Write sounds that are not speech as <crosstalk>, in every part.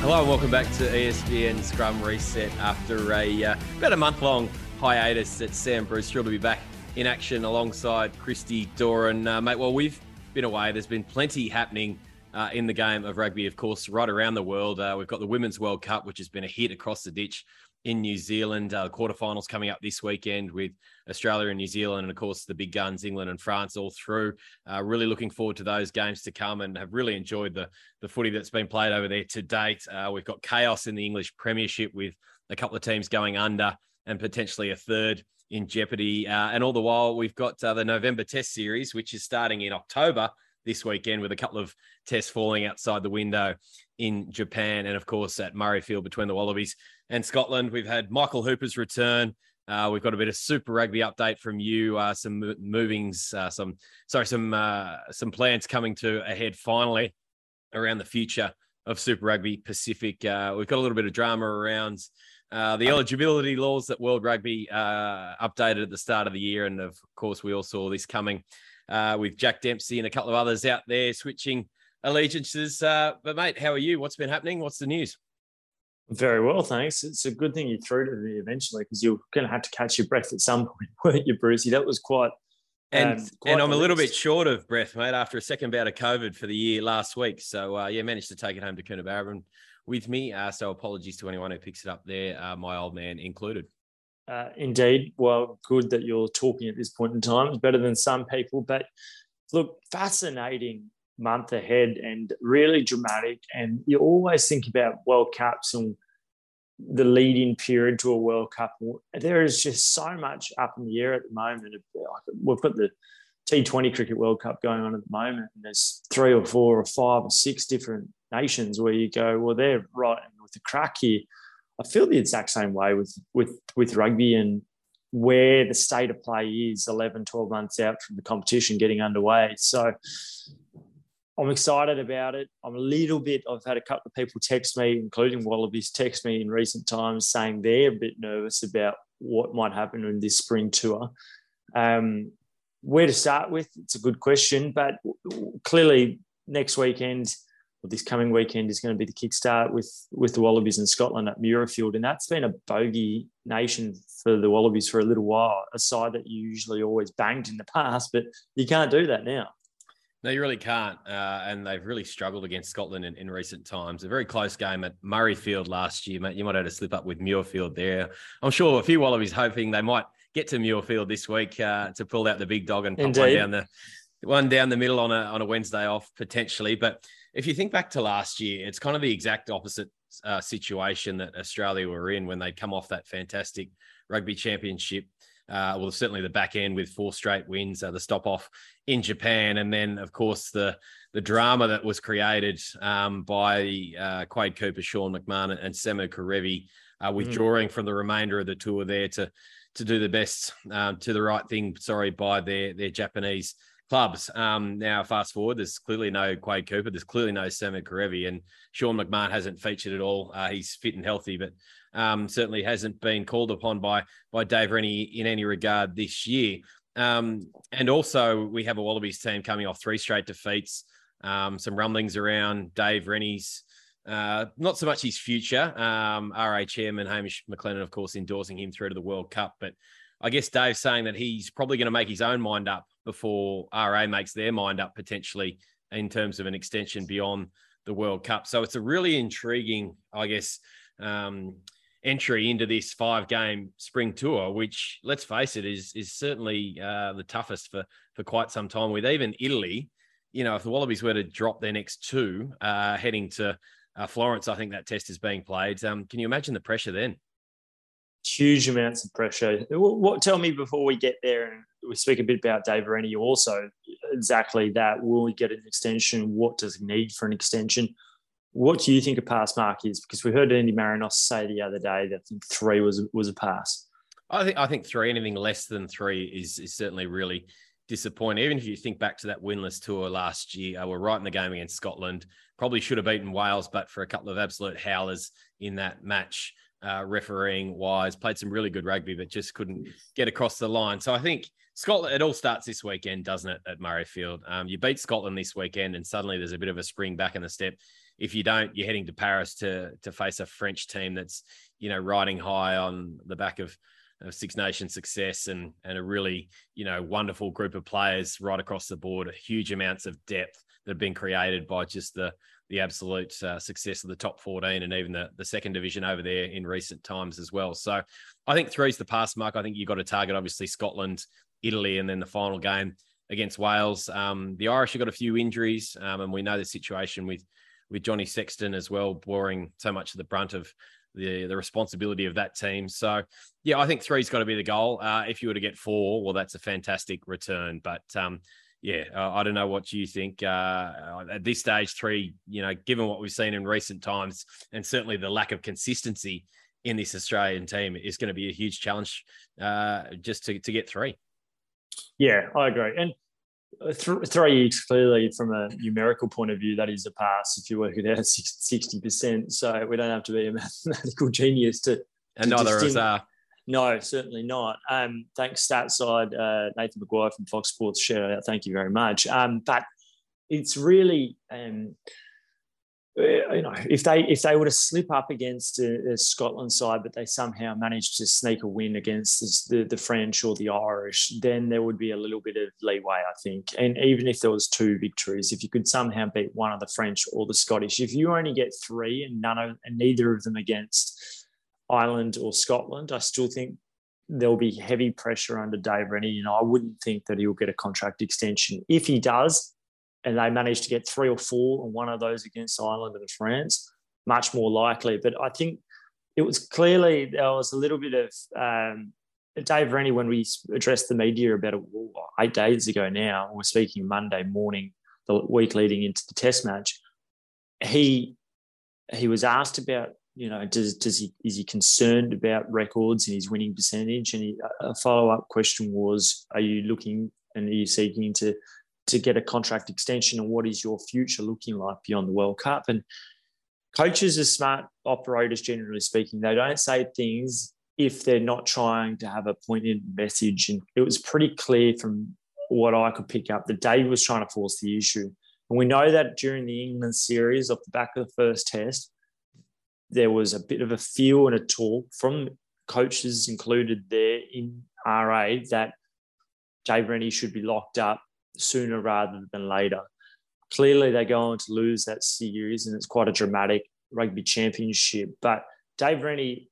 Hello and welcome back to ESPN Scrum Reset after a uh, about a month long hiatus. It's Sam Bruce, thrilled to be back in action alongside Christy Doran. Uh, mate, well, we've been away. There's been plenty happening uh, in the game of rugby, of course, right around the world. Uh, we've got the Women's World Cup, which has been a hit across the ditch in New Zealand. Uh, quarterfinals coming up this weekend with Australia and New Zealand, and of course the big guns, England and France, all through. Uh, really looking forward to those games to come, and have really enjoyed the the footy that's been played over there to date. Uh, we've got chaos in the English Premiership with a couple of teams going under, and potentially a third in jeopardy. Uh, and all the while, we've got uh, the November Test Series, which is starting in October this weekend with a couple of tests falling outside the window in Japan, and of course at Murrayfield between the Wallabies and Scotland. We've had Michael Hooper's return. Uh, we've got a bit of Super Rugby update from you. Uh, some movings, uh, some sorry, some uh, some plans coming to a head finally around the future of Super Rugby Pacific. Uh, we've got a little bit of drama around uh, the eligibility laws that World Rugby updated at the start of the year, and of course we all saw this coming with Jack Dempsey and a couple of others out there switching allegiances. but mate, how are you? What's been happening? What's the news? Very well, thanks. It's a good thing you threw it to me eventually because you're going to have to catch your breath at some <laughs> point, weren't you, Brucey? That was quite. And um, quite and I'm a little bit short of breath, mate, after a second bout of COVID for the year last week. So uh, yeah, managed to take it home to Coonabarabran with me. Uh, so apologies to anyone who picks it up there, uh, my old man included. Uh, indeed. Well, good that you're talking at this point in time. It's better than some people, but look, fascinating month ahead and really dramatic. And you always think about World Cups and the lead-in period to a World Cup. There is just so much up in the air at the moment. We've got the T20 Cricket World Cup going on at the moment, and there's three or four or five or six different nations where you go, well, they're right with the crack here. I feel the exact same way with with with rugby and where the state of play is 11, 12 months out from the competition getting underway. So I'm excited about it. I'm a little bit, I've had a couple of people text me, including Wallabies, text me in recent times saying they're a bit nervous about what might happen in this spring tour. Um, where to start with? It's a good question, but clearly next weekend or this coming weekend is going to be the kickstart with with the Wallabies in Scotland at Muirfield, and that's been a bogey nation for the Wallabies for a little while. A side that you usually always banged in the <laughs> past, but you can't do that now. No, you really can't. Uh, and they've really struggled against Scotland in, in, recent times. A very close game at Murrayfield last year, mate. You might have to slip up with Muirfield there. I'm sure a few Wallabies hoping they might get to Muirfield this week uh, to pull out the big dog and one down the one down the middle on a on a Wednesday off potentially. But if you think back to last year, it's kind of the exact opposite uh, situation that Australia were in when they come off that fantastic rugby championship uh, well, certainly the back end with four straight wins, uh, the stop off in Japan, and then of course the the drama that was created um, by uh, Quade Cooper, Sean McMahon, and Samu Kerevi uh, mm. withdrawing mm. from the remainder of the tour there to to do the best, um, to the right thing. Sorry, by their their Japanese clubs. Um, now, fast forward, there's clearly no Quade Cooper, there's clearly no Samu Kerevi, and Sean McMahon hasn't featured at all. Uh, he's fit and healthy, but um, certainly hasn't been called upon by by Dave Rennie in any regard this year. Um, and also, we have a Wallabies team coming off three straight defeats. Um, some rumblings around Dave Rennie's, uh, not so much his future. Um, RA chairman Hamish McLennan, of course, endorsing him through to the World Cup. But I guess Dave's saying that he's probably going to make his own mind up before RA makes their mind up potentially in terms of an extension beyond the World Cup. So it's a really intriguing, I guess, um, entry into this five game spring tour, which let's face it is is certainly uh, the toughest for for quite some time. With even Italy, you know, if the Wallabies were to drop their next two, uh, heading to uh, Florence, I think that test is being played. Um, can you imagine the pressure then? Huge amounts of pressure. What? Tell me before we get there, and we speak a bit about Dave Rennie. Also, exactly that. Will we get an extension? What does he need for an extension? What do you think a pass mark is? Because we heard Andy Marinos say the other day that three was was a pass. I think I think three. Anything less than three is is certainly really disappointing. Even if you think back to that winless tour last year, uh, we're right in the game against Scotland. Probably should have beaten Wales, but for a couple of absolute howlers in that match, uh, refereeing wise, played some really good rugby, but just couldn't get across the line. So I think Scotland, it all starts this weekend, doesn't it, at Murrayfield? Um, you beat Scotland this weekend, and suddenly there's a bit of a spring back in the step if you don't, you're heading to Paris to to face a French team that's you know riding high on the back of, of Six Nations success and and a really you know wonderful group of players right across the board, huge amounts of depth that have been created by just the the absolute uh, success of the top 14 and even the, the second division over there in recent times as well. So I think three is the pass mark. I think you've got to target obviously Scotland, Italy, and then the final game against Wales. Um, the Irish have got a few injuries, um, and we know the situation with with Johnny Sexton as well, boring so much of the brunt of the the responsibility of that team. So yeah, I think three's got to be the goal. Uh, if you were to get four, well, that's a fantastic return. But um, yeah, uh, I don't know what you think uh, at this stage. Three, you know, given what we've seen in recent times, and certainly the lack of consistency in this Australian team, is going to be a huge challenge uh, just to to get three. Yeah, I agree, and. Uh, th- three clearly from a numerical point of view that is a pass if you work it out <laughs> 60% so we don't have to be a <laughs> mathematical genius to and to neither of us are no, certainly not. Um, thanks, Statside, uh, Nathan McGuire from Fox Sports. Shout out. Thank you very much. Um, but it's really, um, you know, if they if they were to slip up against a, Scotland side, but they somehow managed to sneak a win against the, the French or the Irish, then there would be a little bit of leeway, I think. And even if there was two victories, if you could somehow beat one of the French or the Scottish, if you only get three and none of and neither of them against Ireland or Scotland, I still think there'll be heavy pressure under Dave Rennie. And I wouldn't think that he'll get a contract extension. If he does, and they manage to get three or four and one of those against Ireland and France, much more likely. But I think it was clearly there was a little bit of um, Dave Rennie when we addressed the media about it, eight days ago now. We're speaking Monday morning, the week leading into the Test match. He he was asked about you know, does does he is he concerned about records and his winning percentage? And he, a follow up question was, are you looking and are you seeking to to get a contract extension? And what is your future looking like beyond the World Cup? And coaches are smart operators, generally speaking. They don't say things if they're not trying to have a pointed message. And it was pretty clear from what I could pick up that Dave was trying to force the issue. And we know that during the England series, off the back of the first test, there was a bit of a feel and a talk from coaches included there in RA that Dave Rennie should be locked up sooner rather than later. Clearly, they go on to lose that series, and it's quite a dramatic rugby championship. But Dave Rennie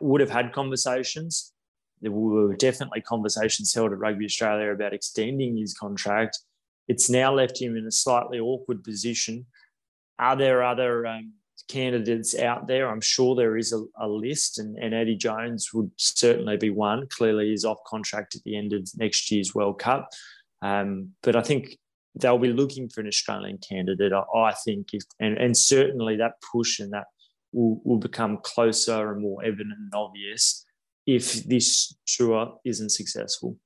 would have had conversations. There were definitely conversations held at Rugby Australia about extending his contract. It's now left him in a slightly awkward position. Are there other um, candidates out there. I'm sure there is a, a list, and, and, Eddie Jones would certainly be one. Clearly, he's off contract at the end of next year's World Cup. Um, but I think they'll be looking for an Australian candidate. I, I think, if, and, and certainly that push and that will, will become closer and more evident and obvious if this tour isn't successful.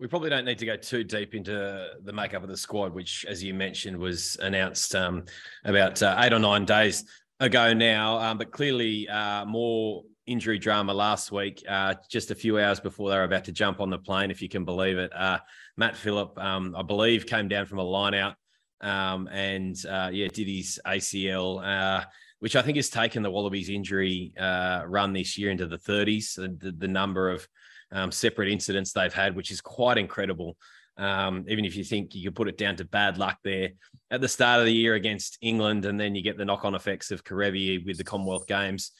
We probably don't need to go too deep into the makeup of the squad, which, as you mentioned, was announced um, about uh, eight or nine days ago now. Um, but clearly, uh, more injury drama last week, uh, just a few hours before they were about to jump on the plane, if you can believe it. Uh, Matt Philip, um, I believe, came down from a line out um, and, uh, yeah, did his ACL uh, which I think has taken the Wallabies injury uh, run this year into the 30s. The, the number of um, separate incidents they've had, which is quite incredible. Um, even if you think you could put it down to bad luck there at the start of the year against England, and then you get the knock on effects of Kerevi with the Commonwealth Games.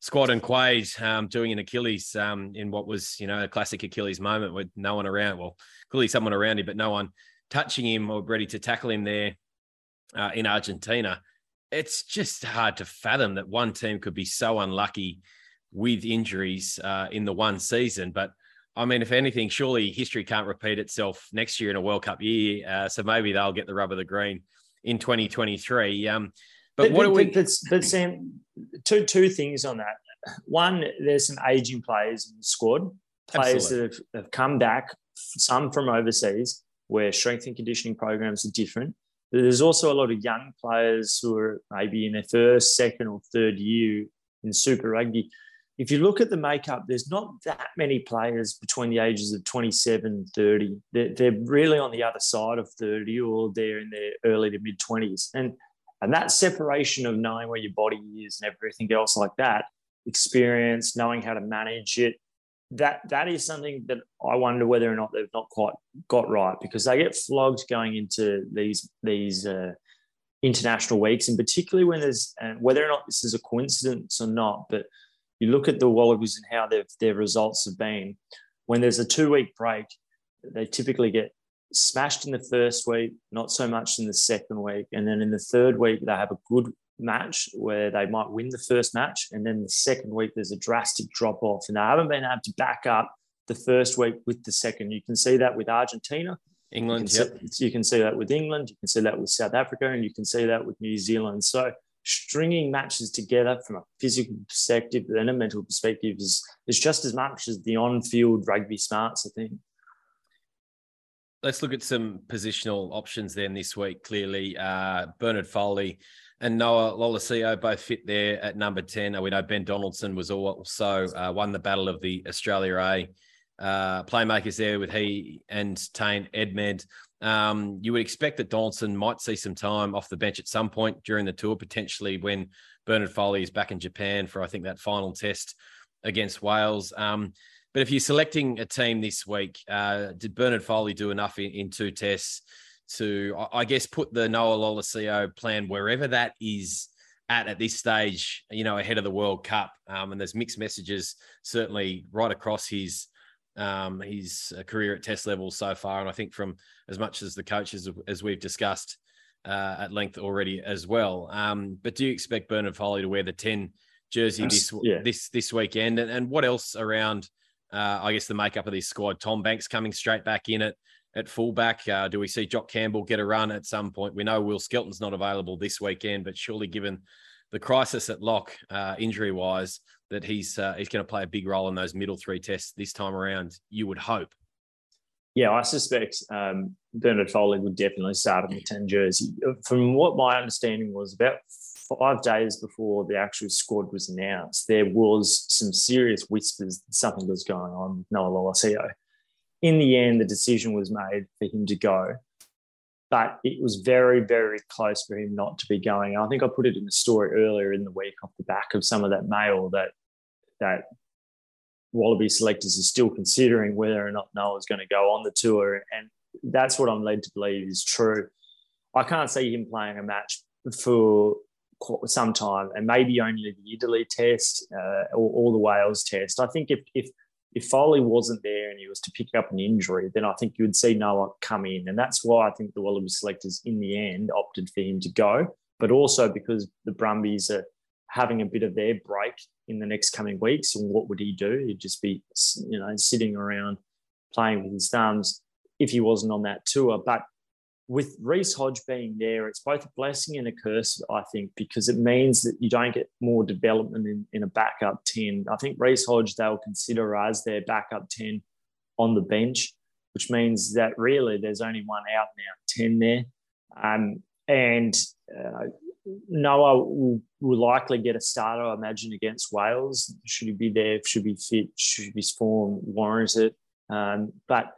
Squad and Quade um, doing an Achilles um, in what was, you know, a classic Achilles moment with no one around. Well, clearly someone around him, but no one touching him or ready to tackle him there uh, in Argentina. It's just hard to fathom that one team could be so unlucky with injuries uh, in the one season. But I mean, if anything, surely history can't repeat itself next year in a World Cup year. Uh, so maybe they'll get the rub of the green in 2023. Um, but, but what but, we? But, but Sam, two two things on that. One, there's some aging players in the squad, players that have, have come back, some from overseas, where strength and conditioning programs are different. But there's also a lot of young players who are maybe in their first, second, or third year in Super Rugby if you look at the makeup, there's not that many players between the ages of 27 and 30. They're, they're really on the other side of 30 or they're in their early to mid 20s. And And that separation of knowing where your body is and everything else like that, experience, knowing how to manage it, that that is something that I wonder whether or not they've not quite got right because they get flogged going into these these uh, international weeks, and particularly when there's and whether or not this is a coincidence or not, but you look at the Wallabies and how their their results have been. When there's a two week break, they typically get smashed in the first week, not so much in the second week, and then in the third week they have a good match where they might win the first match, and then the second week there's a drastic drop off, and they haven't been able to back up the first week with the second. You can see that with Argentina. England, you yep. See, you can see that with England, you can see that with South Africa, and you can see that with New Zealand. So stringing matches together from a physical perspective and a mental perspective is, is just as much as the on-field rugby smarts, I think. Let's look at some positional options then this week. Clearly, uh, Bernard Foley and Noah Lolesio both fit there at number 10. We know Ben Donaldson was also uh, won the battle of the Australia A. Uh, playmakers there with he and Tane Edmed. Um, you would expect that Donaldson might see some time off the bench at some point during the tour, potentially when Bernard Foley is back in Japan for, I think, that final test against Wales. Um, but if you're selecting a team this week, uh, did Bernard Foley do enough in, in two tests to, I guess, put the Noah Lolesio plan wherever that is at at this stage, you know, ahead of the World Cup? Um, and there's mixed messages certainly right across his um, his uh, career at test level so far. And I think from as much as the coaches as we've discussed uh, at length already as well. Um, but do you expect Bernard Foley to wear the 10 jersey this yeah. this this weekend? And, and what else around, uh, I guess, the makeup of this squad? Tom Banks coming straight back in at, at fullback. Uh, do we see Jock Campbell get a run at some point? We know Will Skelton's not available this weekend, but surely given the crisis at lock, uh, injury wise, that he's uh, he's going to play a big role in those middle three tests this time around. You would hope. Yeah, I suspect um, Bernard Foley would definitely start in the ten jersey. From what my understanding was, about five days before the actual squad was announced, there was some serious whispers that something was going on with Noah Lolesio. In the end, the decision was made for him to go but it was very, very close for him not to be going. I think I put it in the story earlier in the week off the back of some of that mail that that Wallaby selectors are still considering whether or not Noah's going to go on the tour, and that's what I'm led to believe is true. I can't see him playing a match for some time, and maybe only the Italy test uh, or, or the Wales test. I think if if if Foley wasn't there and he was to pick up an injury, then I think you would see Noah come in. And that's why I think the Wallaby selectors in the end opted for him to go, but also because the Brumbies are having a bit of their break in the next coming weeks. And what would he do? He'd just be, you know, sitting around playing with his thumbs if he wasn't on that tour. But with Reece Hodge being there, it's both a blessing and a curse, I think, because it means that you don't get more development in, in a backup 10. I think Reece Hodge they'll consider as their backup 10 on the bench, which means that really there's only one out now, 10 there. Um, and uh, Noah will, will likely get a starter, I imagine, against Wales. Should he be there? Should he be fit? Should his form warrant it? Um, but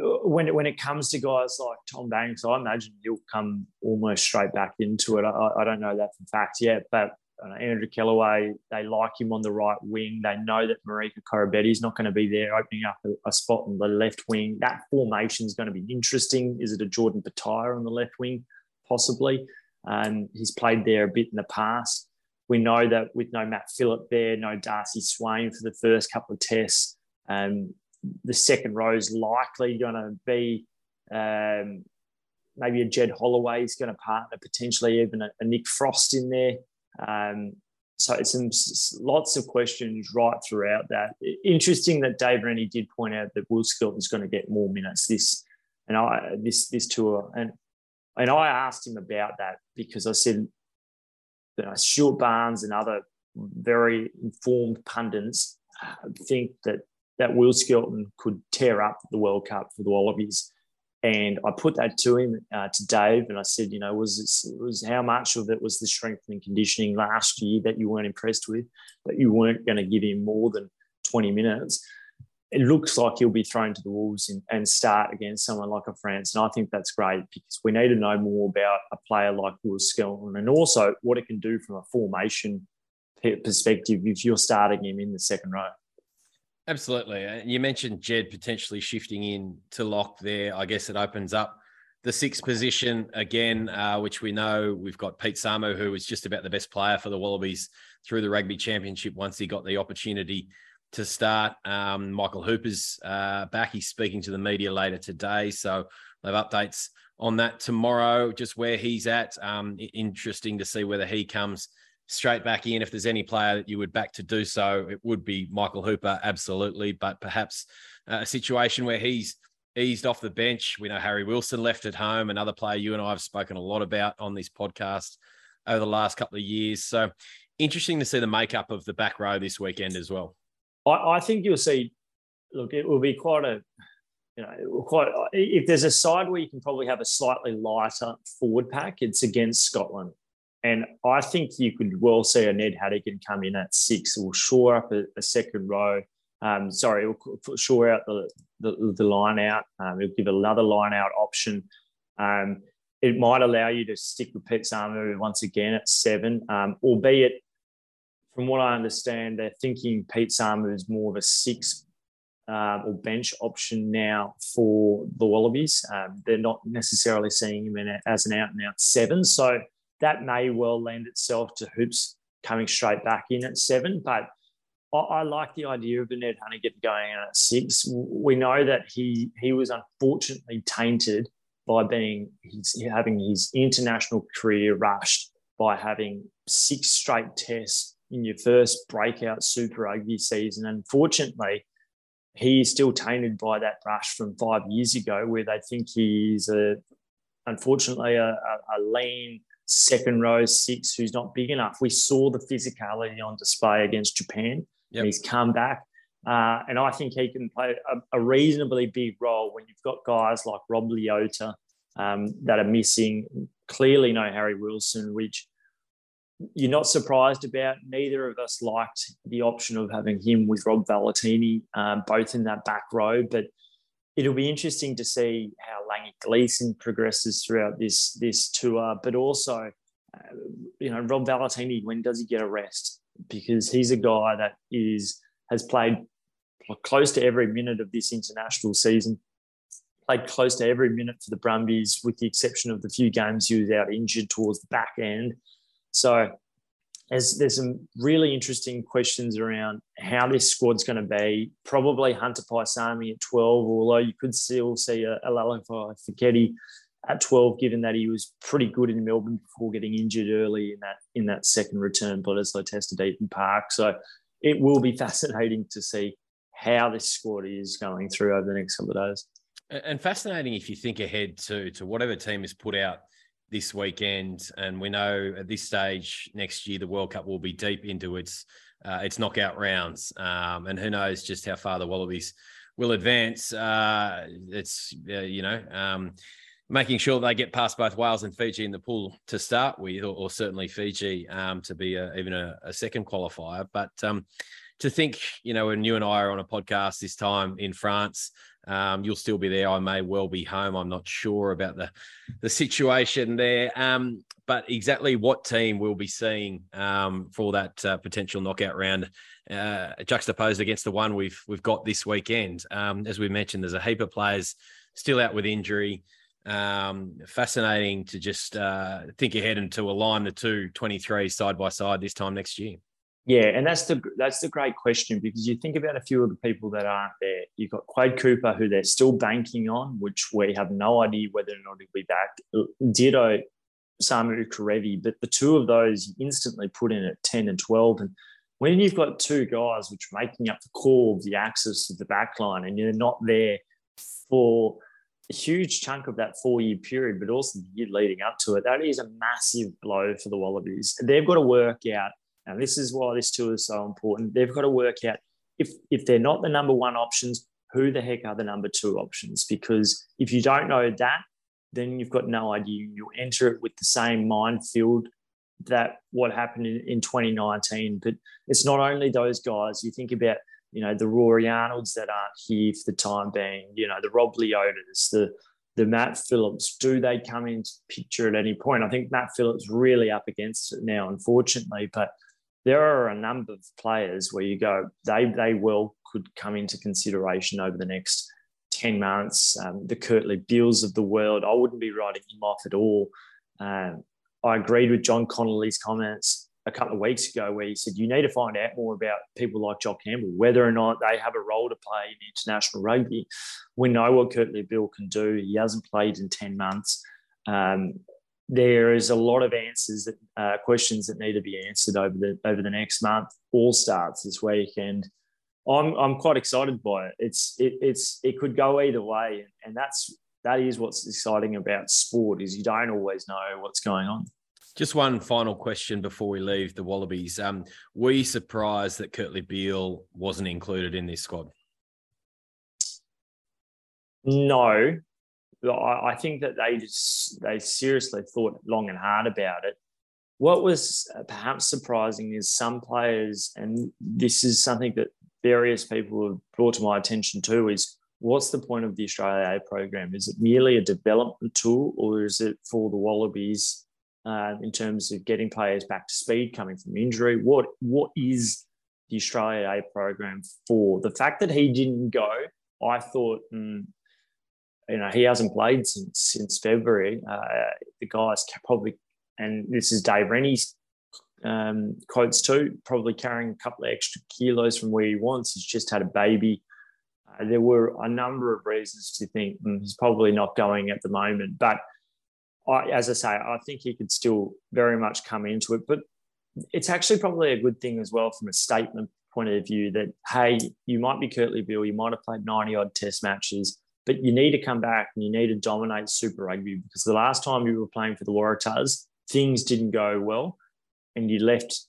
when it, when it comes to guys like Tom Banks, I imagine he'll come almost straight back into it. I, I don't know that for fact yet, but uh, Andrew Kellaway, they like him on the right wing. They know that Marika Koroibete is not going to be there, opening up a, a, spot on the left wing. That formation is going to be interesting. Is it a Jordan Petaia on the left wing? Possibly. Um, he's played there a bit in the past. We know that with no Matt Philip there, no Darcy Swain for the first couple of tests, um, the second row is likely going to be um, maybe a Jed Holloway is going to partner, potentially even a, a Nick Frost in there. Um, so it's some, lots of questions right throughout that. Interesting that Dave Rennie did point out that Will Skelton's going to get more minutes this and I this this tour and and I asked him about that because I said, you know, Stuart Barnes and other very informed pundits uh, think that that Will Skelton could tear up the World Cup for the Wallabies. And I put that to him, uh, to Dave, and I said, you know, was this, was how much of it was the strength and conditioning last year that you weren't impressed with, that you weren't going to give him more than 20 minutes? it looks like he'll be thrown to the wolves and, and start against someone like a France. And I think that's great because we need to know more about a player like Will Skelton and also what it can do from a formation perspective if you're starting him in the second row. Absolutely. And you mentioned Jed potentially shifting in to lock there. I guess it opens up the sixth position again, uh, which we know we've got Pete Samu, who was just about the best player for the Wallabies through the rugby championship once he got the opportunity to start. Um, Michael Hooper's uh, back. He's speaking to the media later today. So they have updates on that tomorrow, just where he's at. Um, interesting to see whether he comes straight back in. If there's any player that you would back to do so, it would be Michael Hooper, absolutely. But perhaps uh, a situation where he's eased off the bench. We know Harry Wilson left at home, another player you and I have spoken a lot about on this podcast over the last couple of years. So interesting to see the makeup of the back row this weekend as well. I, I think you'll see. Look, it will be quite a, you know, quite. If there's a side where you can probably have a slightly lighter forward pack, it's against Scotland. And I think you could well see a Ned Hanigan come in at six or shore up a, a second row. Um, sorry, we'll shore out the, the, the line out. Um, it'll give another line out option. Um, it might allow you to stick with Pete Samu once again at seven, um, albeit from what I understand, they're thinking Pete Samu is more of a six uh, or bench option now for the Wallabies. Um, they're not necessarily seeing him a, as an out and out seven. So that may well lend itself to Hoops coming straight back in at seven. But I, I like the idea of the Ned Hanigan going in at six. We know that he he was unfortunately tainted by being his, having his international career rushed by having six straight tests in your first breakout Super Rugby season. Unfortunately, he is still tainted by that rush from five years ago, where they think he's a, unfortunately, a, a lean second row six who's not big enough. We saw the physicality on display against Japan. Yep. He's come back. Uh, and I think he can play a, a, reasonably big role when you've got guys like Rob Leota um, that are missing. Clearly, no Harry Wilson, which you're not surprised about. Neither of us liked the option of having him with Rob Valetini, um, both in that back row. But it'll be interesting to see how Langi Gleeson progresses throughout this this tour. But also, uh, you know, Rob Valetini, when does he get a rest? Because he's a guy that is has played close to every minute of this international season. Played close to every minute for the Brumbies, with the exception of the few games he was out injured towards the back end. So there's, there's some really interesting questions around how this squad's going to be. Probably Hunter Paisami at 12, although you could still see a, a Lalakai Foketi at 12, given that he was pretty good in Melbourne before getting injured early in that in that second return but as test tested Eden Park. So it will be <laughs> fascinating to see how this squad is going through over the next couple of days. And fascinating if you think ahead to to whatever team is put out this weekend, and we know at this stage next year the World Cup will be deep into its uh, its knockout rounds, um, and who knows just how far the Wallabies will advance. Uh, it's uh, you know. Um, making sure they get past both Wales and Fiji in the pool to start with, or, or certainly Fiji um, to be a, even a, a, second qualifier. But um, to think, you know, when you and I are on a podcast this time in France, um, you'll still be there. I may well be home. I'm not sure about the the situation there. Um, but exactly what team we'll be seeing um, for that uh, potential knockout round, uh, juxtaposed against the one we've we've got this weekend. Um, as we mentioned, there's a heap of players still out with injury. Um, fascinating to just uh, think ahead and to align the two 23 side by side this time next year. Yeah, and that's the that's the great question because you think about a few of the people that aren't there. You've got Quade Cooper, who they're still banking on, which we have no idea whether or not he'll be back. Ditto Samu Kerevi, but the two of those instantly put in at 10 and 12. And when you've got two guys which are making up the core of the axis of the back line and you're not there for a huge chunk of that four year period, but also the year leading up to it, that is a massive blow for the Wallabies. They've got to work out and this is why this tour is so important. They've got to work out if if they're not the number one options, who the heck are the number two options? Because if you don't know that, then you've got no idea. You'll enter it with the same minefield that what happened in, in 2019. But it's not only those guys. You think about you know, the Rory Arnolds that aren't here for the time being, you know, the Rob Leotas, the the Matt Philips, do they come into picture at any point? I think Matt Philips really up against it now, unfortunately, but there are a number of players where you go, they they well could come into consideration over the next 10 months. Um, the Kurtley Beales of the world, I wouldn't be writing him off at all. Um, I agreed with John Connolly's comments a couple of weeks ago where he said you need to find out more about people like Jock Campbell, whether or not they have a role to play in international rugby. We know what Kurtley Beale can do. He hasn't played in 10 months. Um, there is a lot of answers that uh, questions that need to be answered over the over the next month. All starts this weekend. I'm I'm quite excited by it. It's it, it's it could go either way, and that's that is what's exciting about sport is you don't always know what's going on. Just one final question before we leave the Wallabies. Um, were you surprised that Kurtley Beale wasn't included in this squad? No, I think that they just they seriously thought long and hard about it. What was perhaps surprising is some players, and this is something that various people have brought to my attention too, is what's the point of the Australia A program? Is it merely a development tool, or is it for the Wallabies uh, in terms of getting players back to speed coming from injury? What what is the Australia A program for? The fact that he didn't go, I thought, mm, you know, he hasn't played since since February. Uh, the guys probably, and this is Dave Rennie's um, quotes too, probably carrying a couple of extra kilos from where he wants. He's just had a baby. Uh, there were a number of reasons to think mm, he's probably not going at the moment, but I, as I say, I think he could still very much come into it. But it's actually probably a good thing as well from a statement point of view that hey, you might be Kurtley Beale, you might have played ninety odd Test matches but you need to come back and you need to dominate Super Rugby because the last time you were playing for the Waratahs, things didn't go well, and you left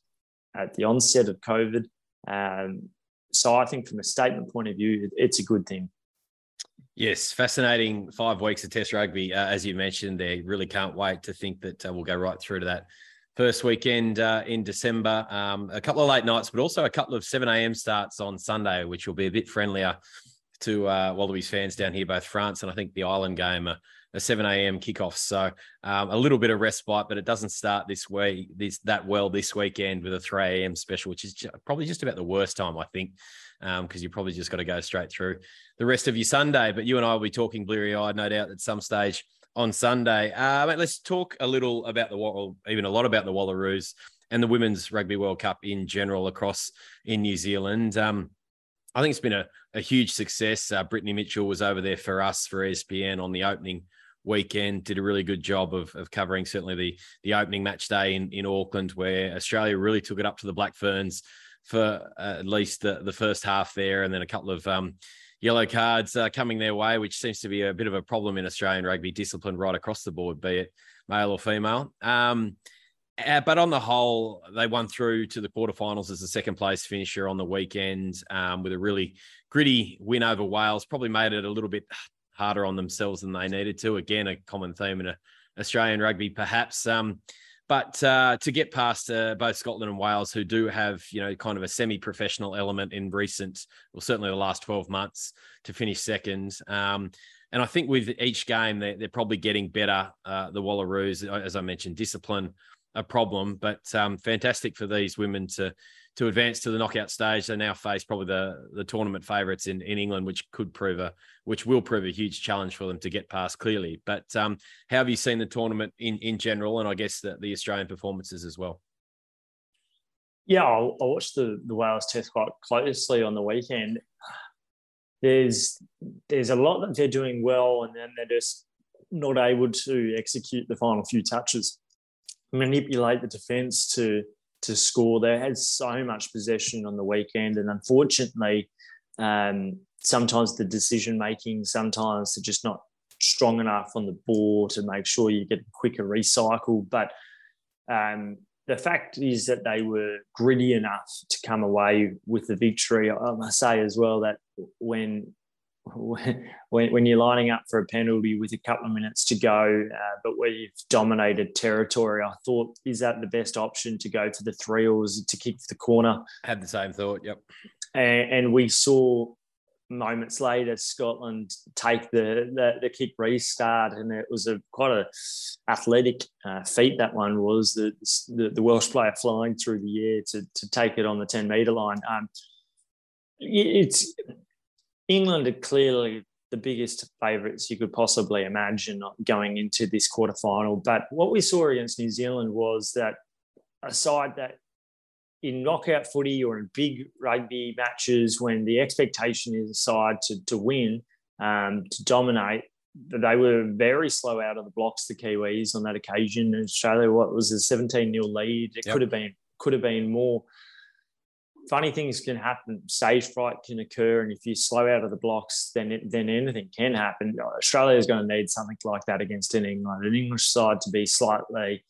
at the onset of COVID. Um, so I think from a statement point of view, it's a good thing. Yes, fascinating five weeks of Test rugby, uh, as you mentioned. They really can't wait to think that uh, we'll go right through to that first weekend uh, in December. Um, a couple of late nights, but also a couple of 7 a.m. starts on Sunday, which will be a bit friendlier to uh, Wallabies fans down here, both France and I think the Island game, a, a 7 a.m. kickoff. So um, a little bit of respite, but it doesn't start this way this that well this weekend with a 3 a.m. special, which is probably just about the worst time I think, because um, you probably just got to go straight through the rest of your Sunday. But you and I will be talking bleary eyed, no doubt, at some stage on Sunday. Uh, mate, let's talk a little about the or even a lot about the Wallaroos and the Women's Rugby World Cup in general across in New Zealand. Um, I think it's been a, a huge success. Uh, Brittany Mitchell was over there for us for ESPN on the opening weekend. Did a really good job of, of covering certainly the the opening match day in, in Auckland, where Australia really took it up to the Black Ferns for uh, at least the, the first half there, and then a couple of um, yellow cards uh, coming their way, which seems to be a bit of a problem in Australian rugby discipline right across the board, be it male or female. Um, uh, but on the whole, they won through to the quarterfinals as the second place finisher on the weekend um, with a really gritty win over Wales. Probably made it a little bit harder on themselves than they needed to. Again, a common theme in Australian rugby, perhaps. Um, but uh, to get past uh, both Scotland and Wales, who do have you know kind of a semi-professional element in recent, well, certainly the last twelve months, to finish second. Um, and I think with each game, they're, they're probably getting better. Uh, the Wallaroos, as I mentioned, discipline a problem. But um, fantastic for these women to to advance to the knockout stage. They now face probably the the tournament favourites in, in England, which could prove a which will prove a huge challenge for them to get past clearly. But um, how have you seen the tournament in in general, and I guess the, the Australian performances as well? Yeah, I watched the the Wales Test quite closely on the weekend. There's there's a lot that they're doing well, and then they're just not able to execute the final few touches manipulate the defence to to score. They had so much possession on the weekend, and unfortunately, um, sometimes the decision making, sometimes they're just not strong enough on the ball to make sure you get a quicker recycle. But um, the fact is that they were gritty enough to come away with the victory. I must say as well that when when, when you're lining up for a penalty with a couple of minutes to go, uh, but where you've dominated territory, I thought, is that the best option to go to the three or is it to kick the corner? Had the same thought, yep. and, and we saw moments later Scotland take the, the, the kick restart, and it was a quite a athletic uh, feat. That one was the, the, the Welsh player flying through the air to to take it on the ten meter line. Um, it's England are clearly the biggest favourites you could possibly imagine going into this quarter final. But what we saw against New Zealand was that a side that in knockout footy or in big rugby matches when the expectation is aside to, to win, um, to dominate, they were very slow out of the blocks, the Kiwis on that occasion. And Australia, what was a 17 0 lead? It yep. could have been could have been more. Funny things can happen. Stage fright can occur, and if you slow out of the blocks, then it, then anything can happen. Australia is going to need something like that against an England, an English side to be slightly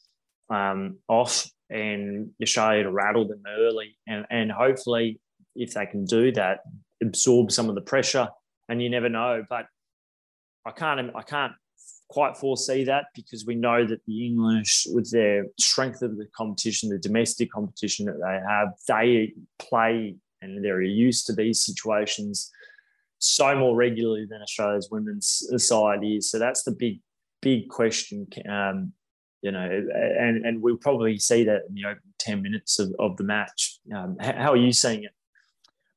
um, off and Australia to rattle them early. And, and hopefully, if they can do that, absorb some of the pressure. And you never know. But I can't, I can't quite foresee that because we know that the English, with their strength of the competition, the domestic competition that they have, they play and they're used to these situations so more regularly than Australia's women's side is. So that's the big, big question. Um, you know, and and we'll probably see that in the open ten minutes of, of the match. Um, how are you seeing it?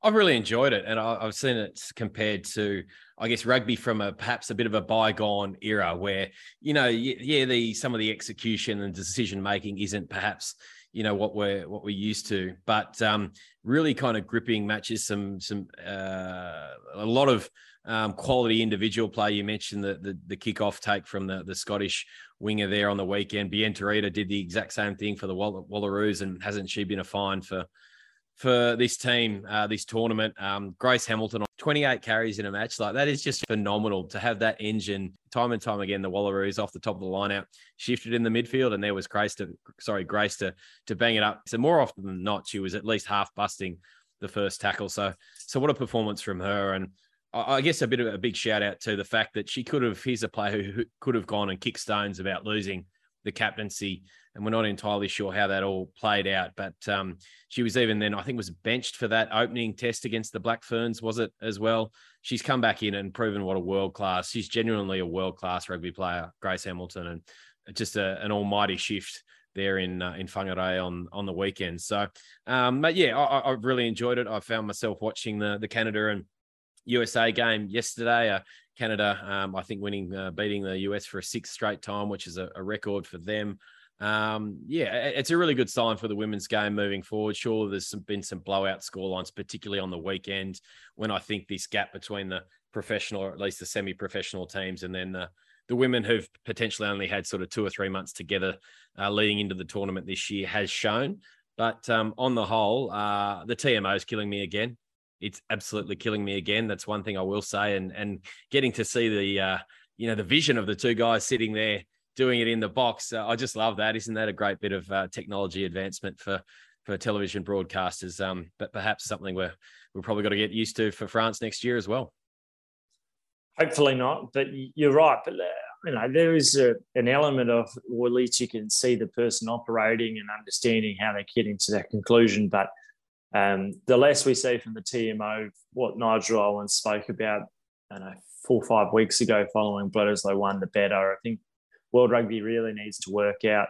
I've really enjoyed it, and I've seen it compared to, I guess, rugby from a perhaps a bit of a bygone era, where you know, yeah, the some of the execution and decision making isn't perhaps you know what we're what we're used to, but um, really kind of gripping matches, some some uh, a lot of um, quality individual play. You mentioned the, the the kickoff take from the the Scottish winger there on the weekend. Bienne Terita did the exact same thing for the Wallaroos, and hasn't she been a find for for this team, uh, this tournament? Um, Grace Hamilton, 28 carries in a match like that is just phenomenal to have that engine time and time again. The Wallaroos off the top of the lineout shifted in the midfield, and there was Grace to sorry Grace to to bang it up. So more often than not, she was at least half busting the first tackle. So so what a performance from her and I guess a bit of a big shout out to the fact that she could have. He's a player who could have gone and kicked stones about losing the captaincy, and we're not entirely sure how that all played out. But um, she was even then, I think, was benched for that opening test against the Black Ferns, was it as well? She's come back in and proven what a world class. She's genuinely a world class rugby player, Grace Hamilton, and just a, an almighty shift there in uh, in Whangarei on on the weekend. So, um, but yeah, I, have really enjoyed it. I found myself watching the the Canada and USA game yesterday. Uh, Canada, um, I think, winning, uh, beating the US for a sixth straight time, which is a, a record for them. Um, yeah, it's a really good sign for the women's game moving forward. Sure, there's some, been some blowout scorelines, particularly on the weekend, when I think this gap between the professional, or at least the semi-professional teams, and then the the women who've potentially only had sort of two or three months together uh, leading into the tournament this year has shown. But um, on the whole, uh, the TMO is killing me again it's absolutely killing me again. That's one thing I will say. And and getting to see the uh, you know the vision of the two guys sitting there doing it in the box, uh, I just love that. Isn't that a great bit of uh, technology advancement for for television broadcasters? Um, but perhaps something we're we're probably got to get used to for France next year as well. Hopefully not, but you're right. But uh, you know there is a, an element of well, at least you can see the person operating and understanding how they get into that conclusion, but um, the less we see from the TMO, what Nigel Owens spoke about, I know, four or five weeks ago following Bledisloe won, the better. I think World Rugby really needs to work out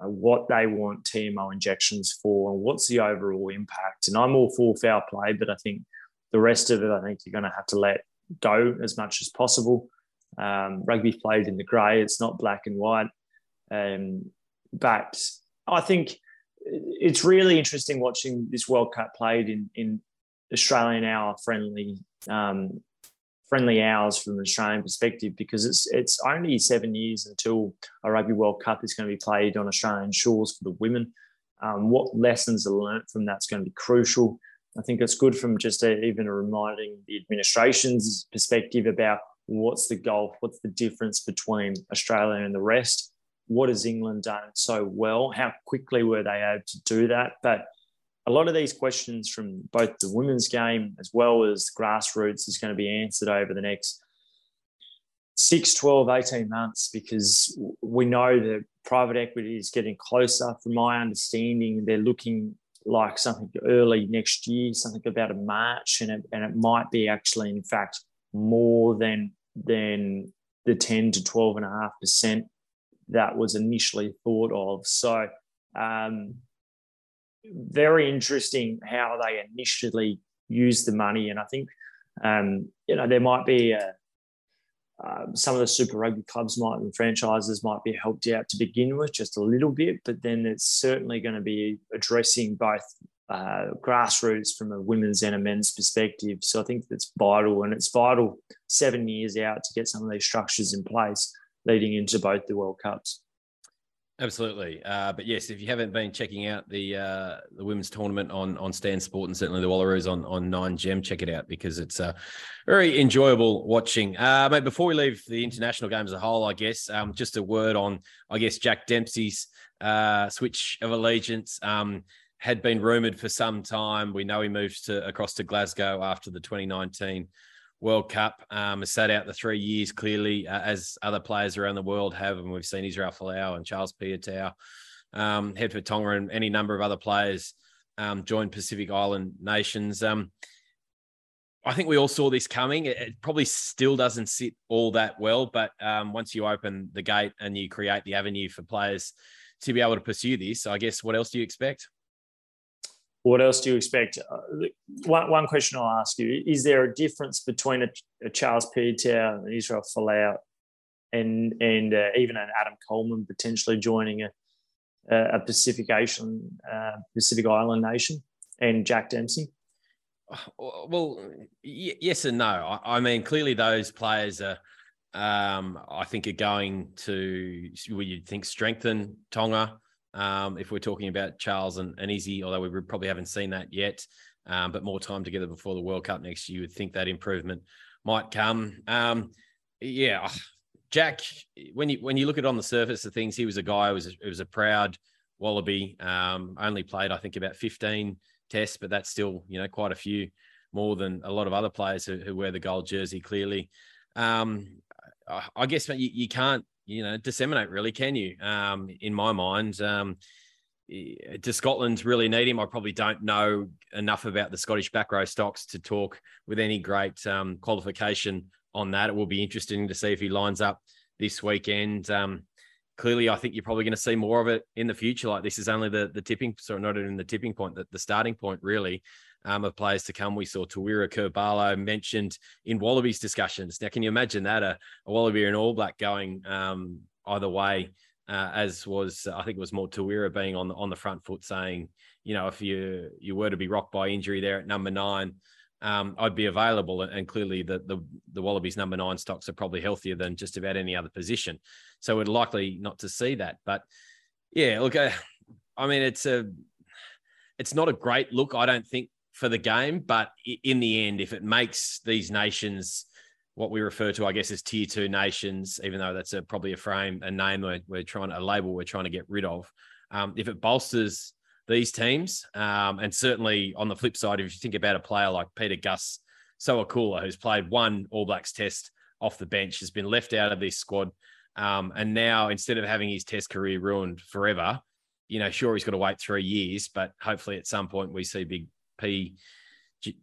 uh, what they want TMO injections for and what's the overall impact. And I'm all for foul play, but I think the rest of it, I think you're going to have to let go as much as possible. Um, rugby played in the grey; it's not black and white. Um, but I think it's really interesting watching this World Cup played in in Australian hour friendly um, friendly hours from an Australian perspective because it's it's only seven years until a Rugby World Cup is going to be played on Australian shores for the women. Um, what lessons are learnt from that's going to be crucial. I think it's good from just a, even a reminding the administration's perspective about what's the goal, what's the difference between Australia and the rest what has England done so well? How quickly were they able to do that? But a lot of these questions from both the women's game as well as grassroots is going to be answered over the next 6, 12, 18 months because we know that private equity is getting closer. From my understanding, they're looking like something early next year, something about a March, and it, and it might be actually, in fact, more than than the 10 to 12 and a half percent that was initially thought of. So, um, very interesting how they initially used the money, and I think um, you know there might be a, um, some of the Super Rugby clubs might and franchises might be helped out to begin with just a little bit, but then it's certainly going to be addressing both uh, grassroots from a women's and a men's perspective. So I think that's vital, and it's vital seven years out to get some of these structures in place leading into both the World Cups. Absolutely, uh, but yes, if you haven't been checking out the uh, the women's tournament on on Stan Sport and certainly the Wallaroos on on Nine Gem, check it out because it's uh, very enjoyable watching. Uh, mate, before we leave the international games as a whole, I guess um, just a word on I guess Jack Dempsey's uh, switch of allegiance. Um, had been rumored for some time. We know he moved to across to Glasgow after the 2019 World Cup. Um, has sat out the three years clearly, uh, as other players around the world have, and we've seen Israel Folau and Charles Piutau um, for Tonga, and any number of other players um, join Pacific Island nations. Um, I think we all saw this coming. It, it, probably still doesn't sit all that well, but um, once you open the gate and you create the avenue for players to be able to pursue this, I guess what else do you expect? What else do you expect? Uh, one, one question I'll ask you is there a difference between a, a Charles Piutau and Israel Folau and, and uh, even an Adam Coleman potentially joining a, a Pacific, Asian, uh, Pacific Island nation and Jack Dempsey? Well, yes and no. I, I mean, clearly those players are, um, I think, are going to, well, you'd think, strengthen Tonga um, if we're talking about Charles and, and Izzy, although we probably haven't seen that yet, um, but more time together before the World Cup next year, you would think that improvement might come. Um, yeah, Jack, when you when you look at on the surface of things, he was a guy who was a, was a proud Wallaby. Um, only played, I think, about 15 tests, but that's still you know quite a few more than a lot of other players who, who wear the gold jersey. Clearly, um, I guess you, you can't you know disseminate really can you um, in my mind um, does Scotland really need him? I probably don't know enough about the Scottish back row stocks to talk with any great um, qualification on that. It will be interesting to see if he lines up this weekend. Um, clearly, I think you're probably going to see more of it in the future. Like this is only the the tipping, sorry, not even the tipping point, the, the starting point really um, of players to come. We saw Tawera Kerr-Barlow mentioned in Wallabies discussions. Now, can you imagine that a, a Wallaby and All Black going um, either way? Uh, as was, I think it was more Tawera being on the on the front foot, saying, you know, if you you were to be rocked by injury there at number nine, um, I'd be available. And clearly, the, the the Wallabies number nine stocks are probably healthier than just about any other position, so we're likely not to see that. But yeah, look, uh, I mean, it's a it's not a great look, I don't think, for the game. But in the end, if it makes these nations what we refer to, I guess, as tier two nations, even though that's a, probably a frame, a name we're, we're trying a label we're trying to get rid of. Um, if it bolsters these teams, um, and certainly on the flip side, if you think about a player like Pita Gus Sowakula, who's played one All Blacks test off the bench, has been left out of this squad, um, and now instead of having his test career ruined forever, you know, sure he's got to wait three years, but hopefully at some point we see big P.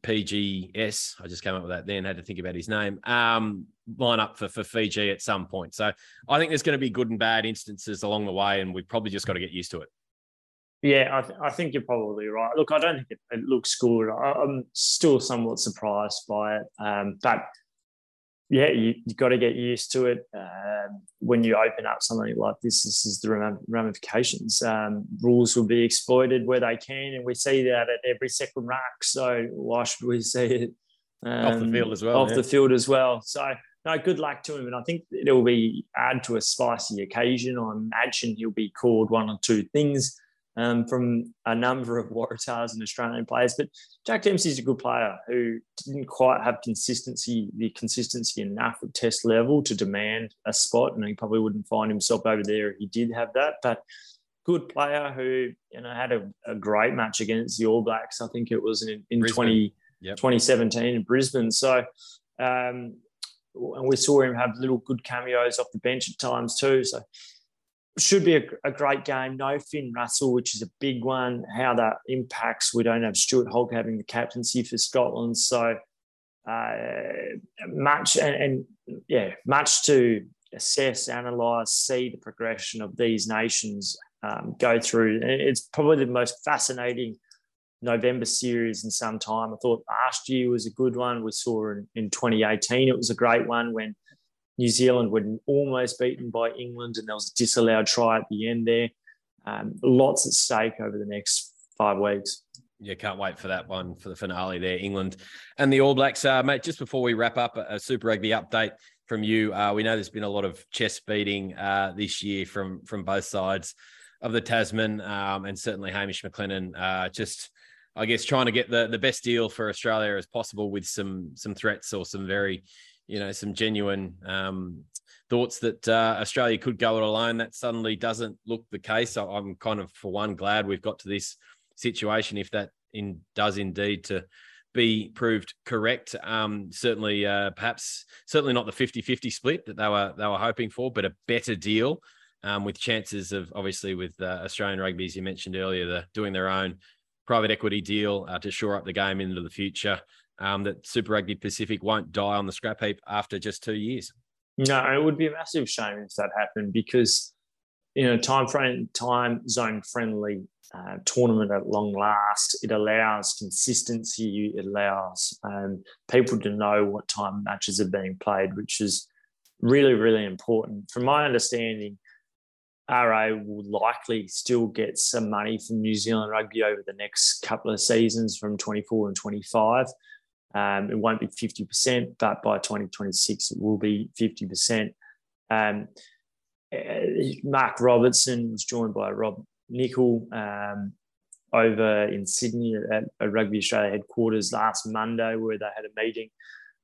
PGS, I just came up with that then, had to think about his name, um, line up for, for Fiji at some point. So I think there's going to be good and bad instances along the way, and we've probably just got to get used to it. Yeah, I, th- I think you're probably right. Look, I don't think it, it looks good. I, am still somewhat surprised by it. Um, but yeah, you, have got to get used to it. Um, when you open up something like this, this is the ramifications. Um, rules will be exploited where they can, and we see that at every second ruck. So why should we see it um, off the field as well? Off yeah. the field as well. So no, good luck to him, and I think it'll be add to a spicy occasion. I imagine he'll be called one or two things um, from a number of Waratahs and Australian players. But Jack Dempsey is a good player who didn't quite have consistency, the consistency enough at test level to demand a spot, and he probably wouldn't find himself over there if he did have that. But good player who you know had a, a great match against the All Blacks. I think it was in, in 20, yep. 2017 in Brisbane. So. Um, and we saw him have little good cameos off the bench at times too. So should be a, a, great game. No Finn Russell, which is a big one. How that impacts, we don't have Stuart Hogg having the captaincy for Scotland, so uh, much and, and, yeah, much to assess, analyse, see the progression of these nations um, go through. It's probably the most fascinating November series in some time. I thought last year was a good one. We saw in, in 2018 it was a great one when New Zealand were almost beaten by England, and there was a disallowed try at the end there. Um, lots at stake over the next five weeks. Yeah, can't wait for that one for the finale there, England and the All Blacks. Uh, mate, just before we wrap up, a Super Rugby update from you. Uh, we know there's been a lot of chest beating uh, this year from from both sides of the Tasman, um, and certainly Hamish McLennan. Uh, just, I guess, trying to get the the best deal for Australia as possible with some some threats or some very you know some genuine um, thoughts that uh, Australia could go it alone. That suddenly doesn't look the case. So I'm kind of, for one, glad we've got to this situation. If that in does indeed to be proved correct, um, certainly, uh, perhaps, certainly not the 50-50 split that they were they were hoping for, but a better deal um, with chances of obviously with uh, Australian rugby, as you mentioned earlier, the doing their own private equity deal uh, to shore up the game into the future um, that Super Rugby Pacific won't die on the scrap heap after just two years. No, it would be a massive shame if that happened because you know time frame time zone friendly uh, tournament at long last. It allows consistency. It allows um, people to know what time matches are being played, which is really really important. From my understanding, RA will likely still get some money from New Zealand rugby over the next couple of seasons from 24 and 25. Um, it won't be 50%, but by 2026, it will be 50%. Um, uh, Mark Robertson was joined by Rob Nichol um, over in Sydney at, at, Rugby Australia headquarters last Monday, where they had a meeting.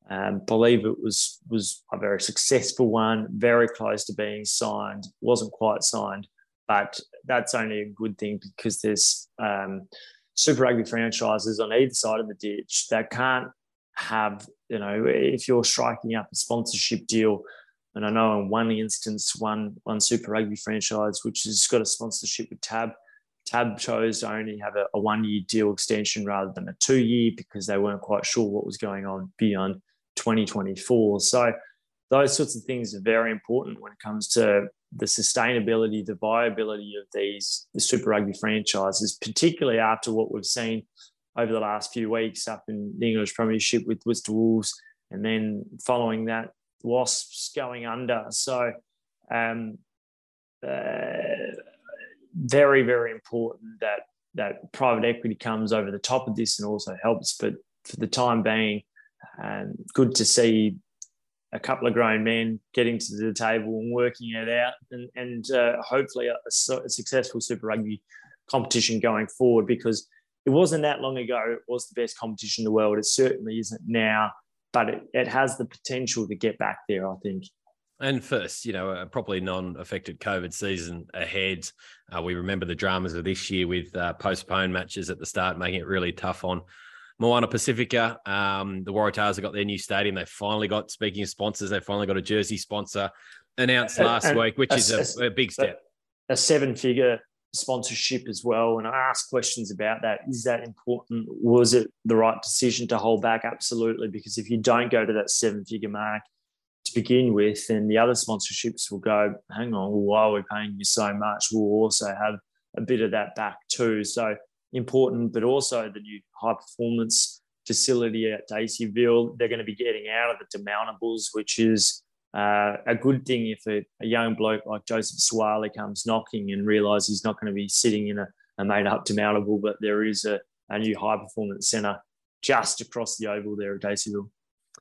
Um, believe it was was a very successful one, very close to being signed. wasn't quite signed, but that's only a good thing because there's um, Super Rugby franchises on either side of the ditch that can't have, you know, if you're striking up a sponsorship deal, and I know in one instance, one one Super Rugby franchise which has got a sponsorship with Tab, Tab chose to only have a, a one year deal extension rather than a two year because they weren't quite sure what was going on beyond 2024. So those sorts of things are very important when it comes to the sustainability, the viability of these the Super Rugby franchises, particularly after what we've seen over the last few weeks up in the English Premiership with Worcester Wolves, and then following that, Wasps going under. So, um, uh, very very important that that private equity comes over the top of this and also helps. But for the time being, um, good to see a couple of grown men getting to the table and working it out, and, and uh, hopefully a, a, successful Super Rugby competition going forward. Because it wasn't that long ago it was the best competition in the world. It certainly isn't now, but it, it has the potential to get back there. I think. And first, you know, a properly non-affected COVID season ahead. Uh, we remember the dramas of this year with uh, postponed matches at the start, making it really tough on Moana Pacifica. Um, the Waratahs have got their new stadium. They finally got, speaking of sponsors, they finally got a jersey sponsor announced last and, week, which a, is a, a, big step. A seven-figure sponsorship as well. And I asked questions about that. Is that important? Was it the right decision to hold back? Absolutely. Because if you don't go to that seven figure mark to begin with, then the other sponsorships will go, hang on, well, why are we paying you so much? We'll also have a bit of that back too. So important, but also the new high performance facility at Daceyville. They're going to be getting out of the demountables, which is uh, a good thing if a, a, young bloke like Joseph Suaalii comes knocking and realises he's not going to be sitting in a, a made up demountable, but there is a, a new high performance centre just across the oval there at Daceyville.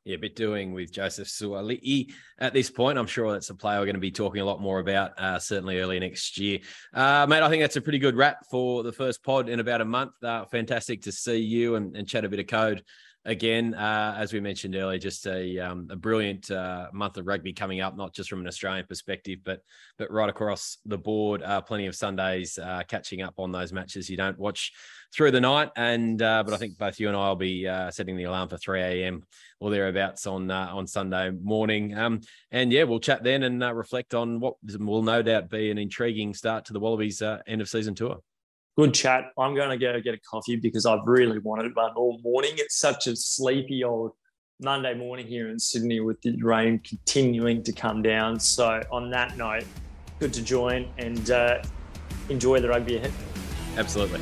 Yeah, bit doing with Joseph Suaalii at this point. I'm sure that's a player we're going to be talking a lot more about, uh, certainly early next year. Uh, mate, I think that's a pretty good wrap for the first pod in about a month. Uh, fantastic to see you and, and chat a bit of code again, uh, as we mentioned earlier, just a, um, a brilliant uh, month of rugby coming up, not just from an Australian perspective, but but right across the board. Uh, plenty of Sundays uh, catching up on those matches you don't watch through the night. And uh, but I think both you and I will be uh, setting the alarm for 3 a.m. or thereabouts on on Sunday morning. Um, and yeah, we'll chat then and reflect on what will no doubt be an intriguing start to the Wallabies end of season tour good chat. I'm going to go get a coffee because I've really wanted one all morning. It's such a sleepy old Monday morning here in Sydney with the rain continuing to come down. So, on that note, good to join and uh, enjoy the rugby ahead. Absolutely.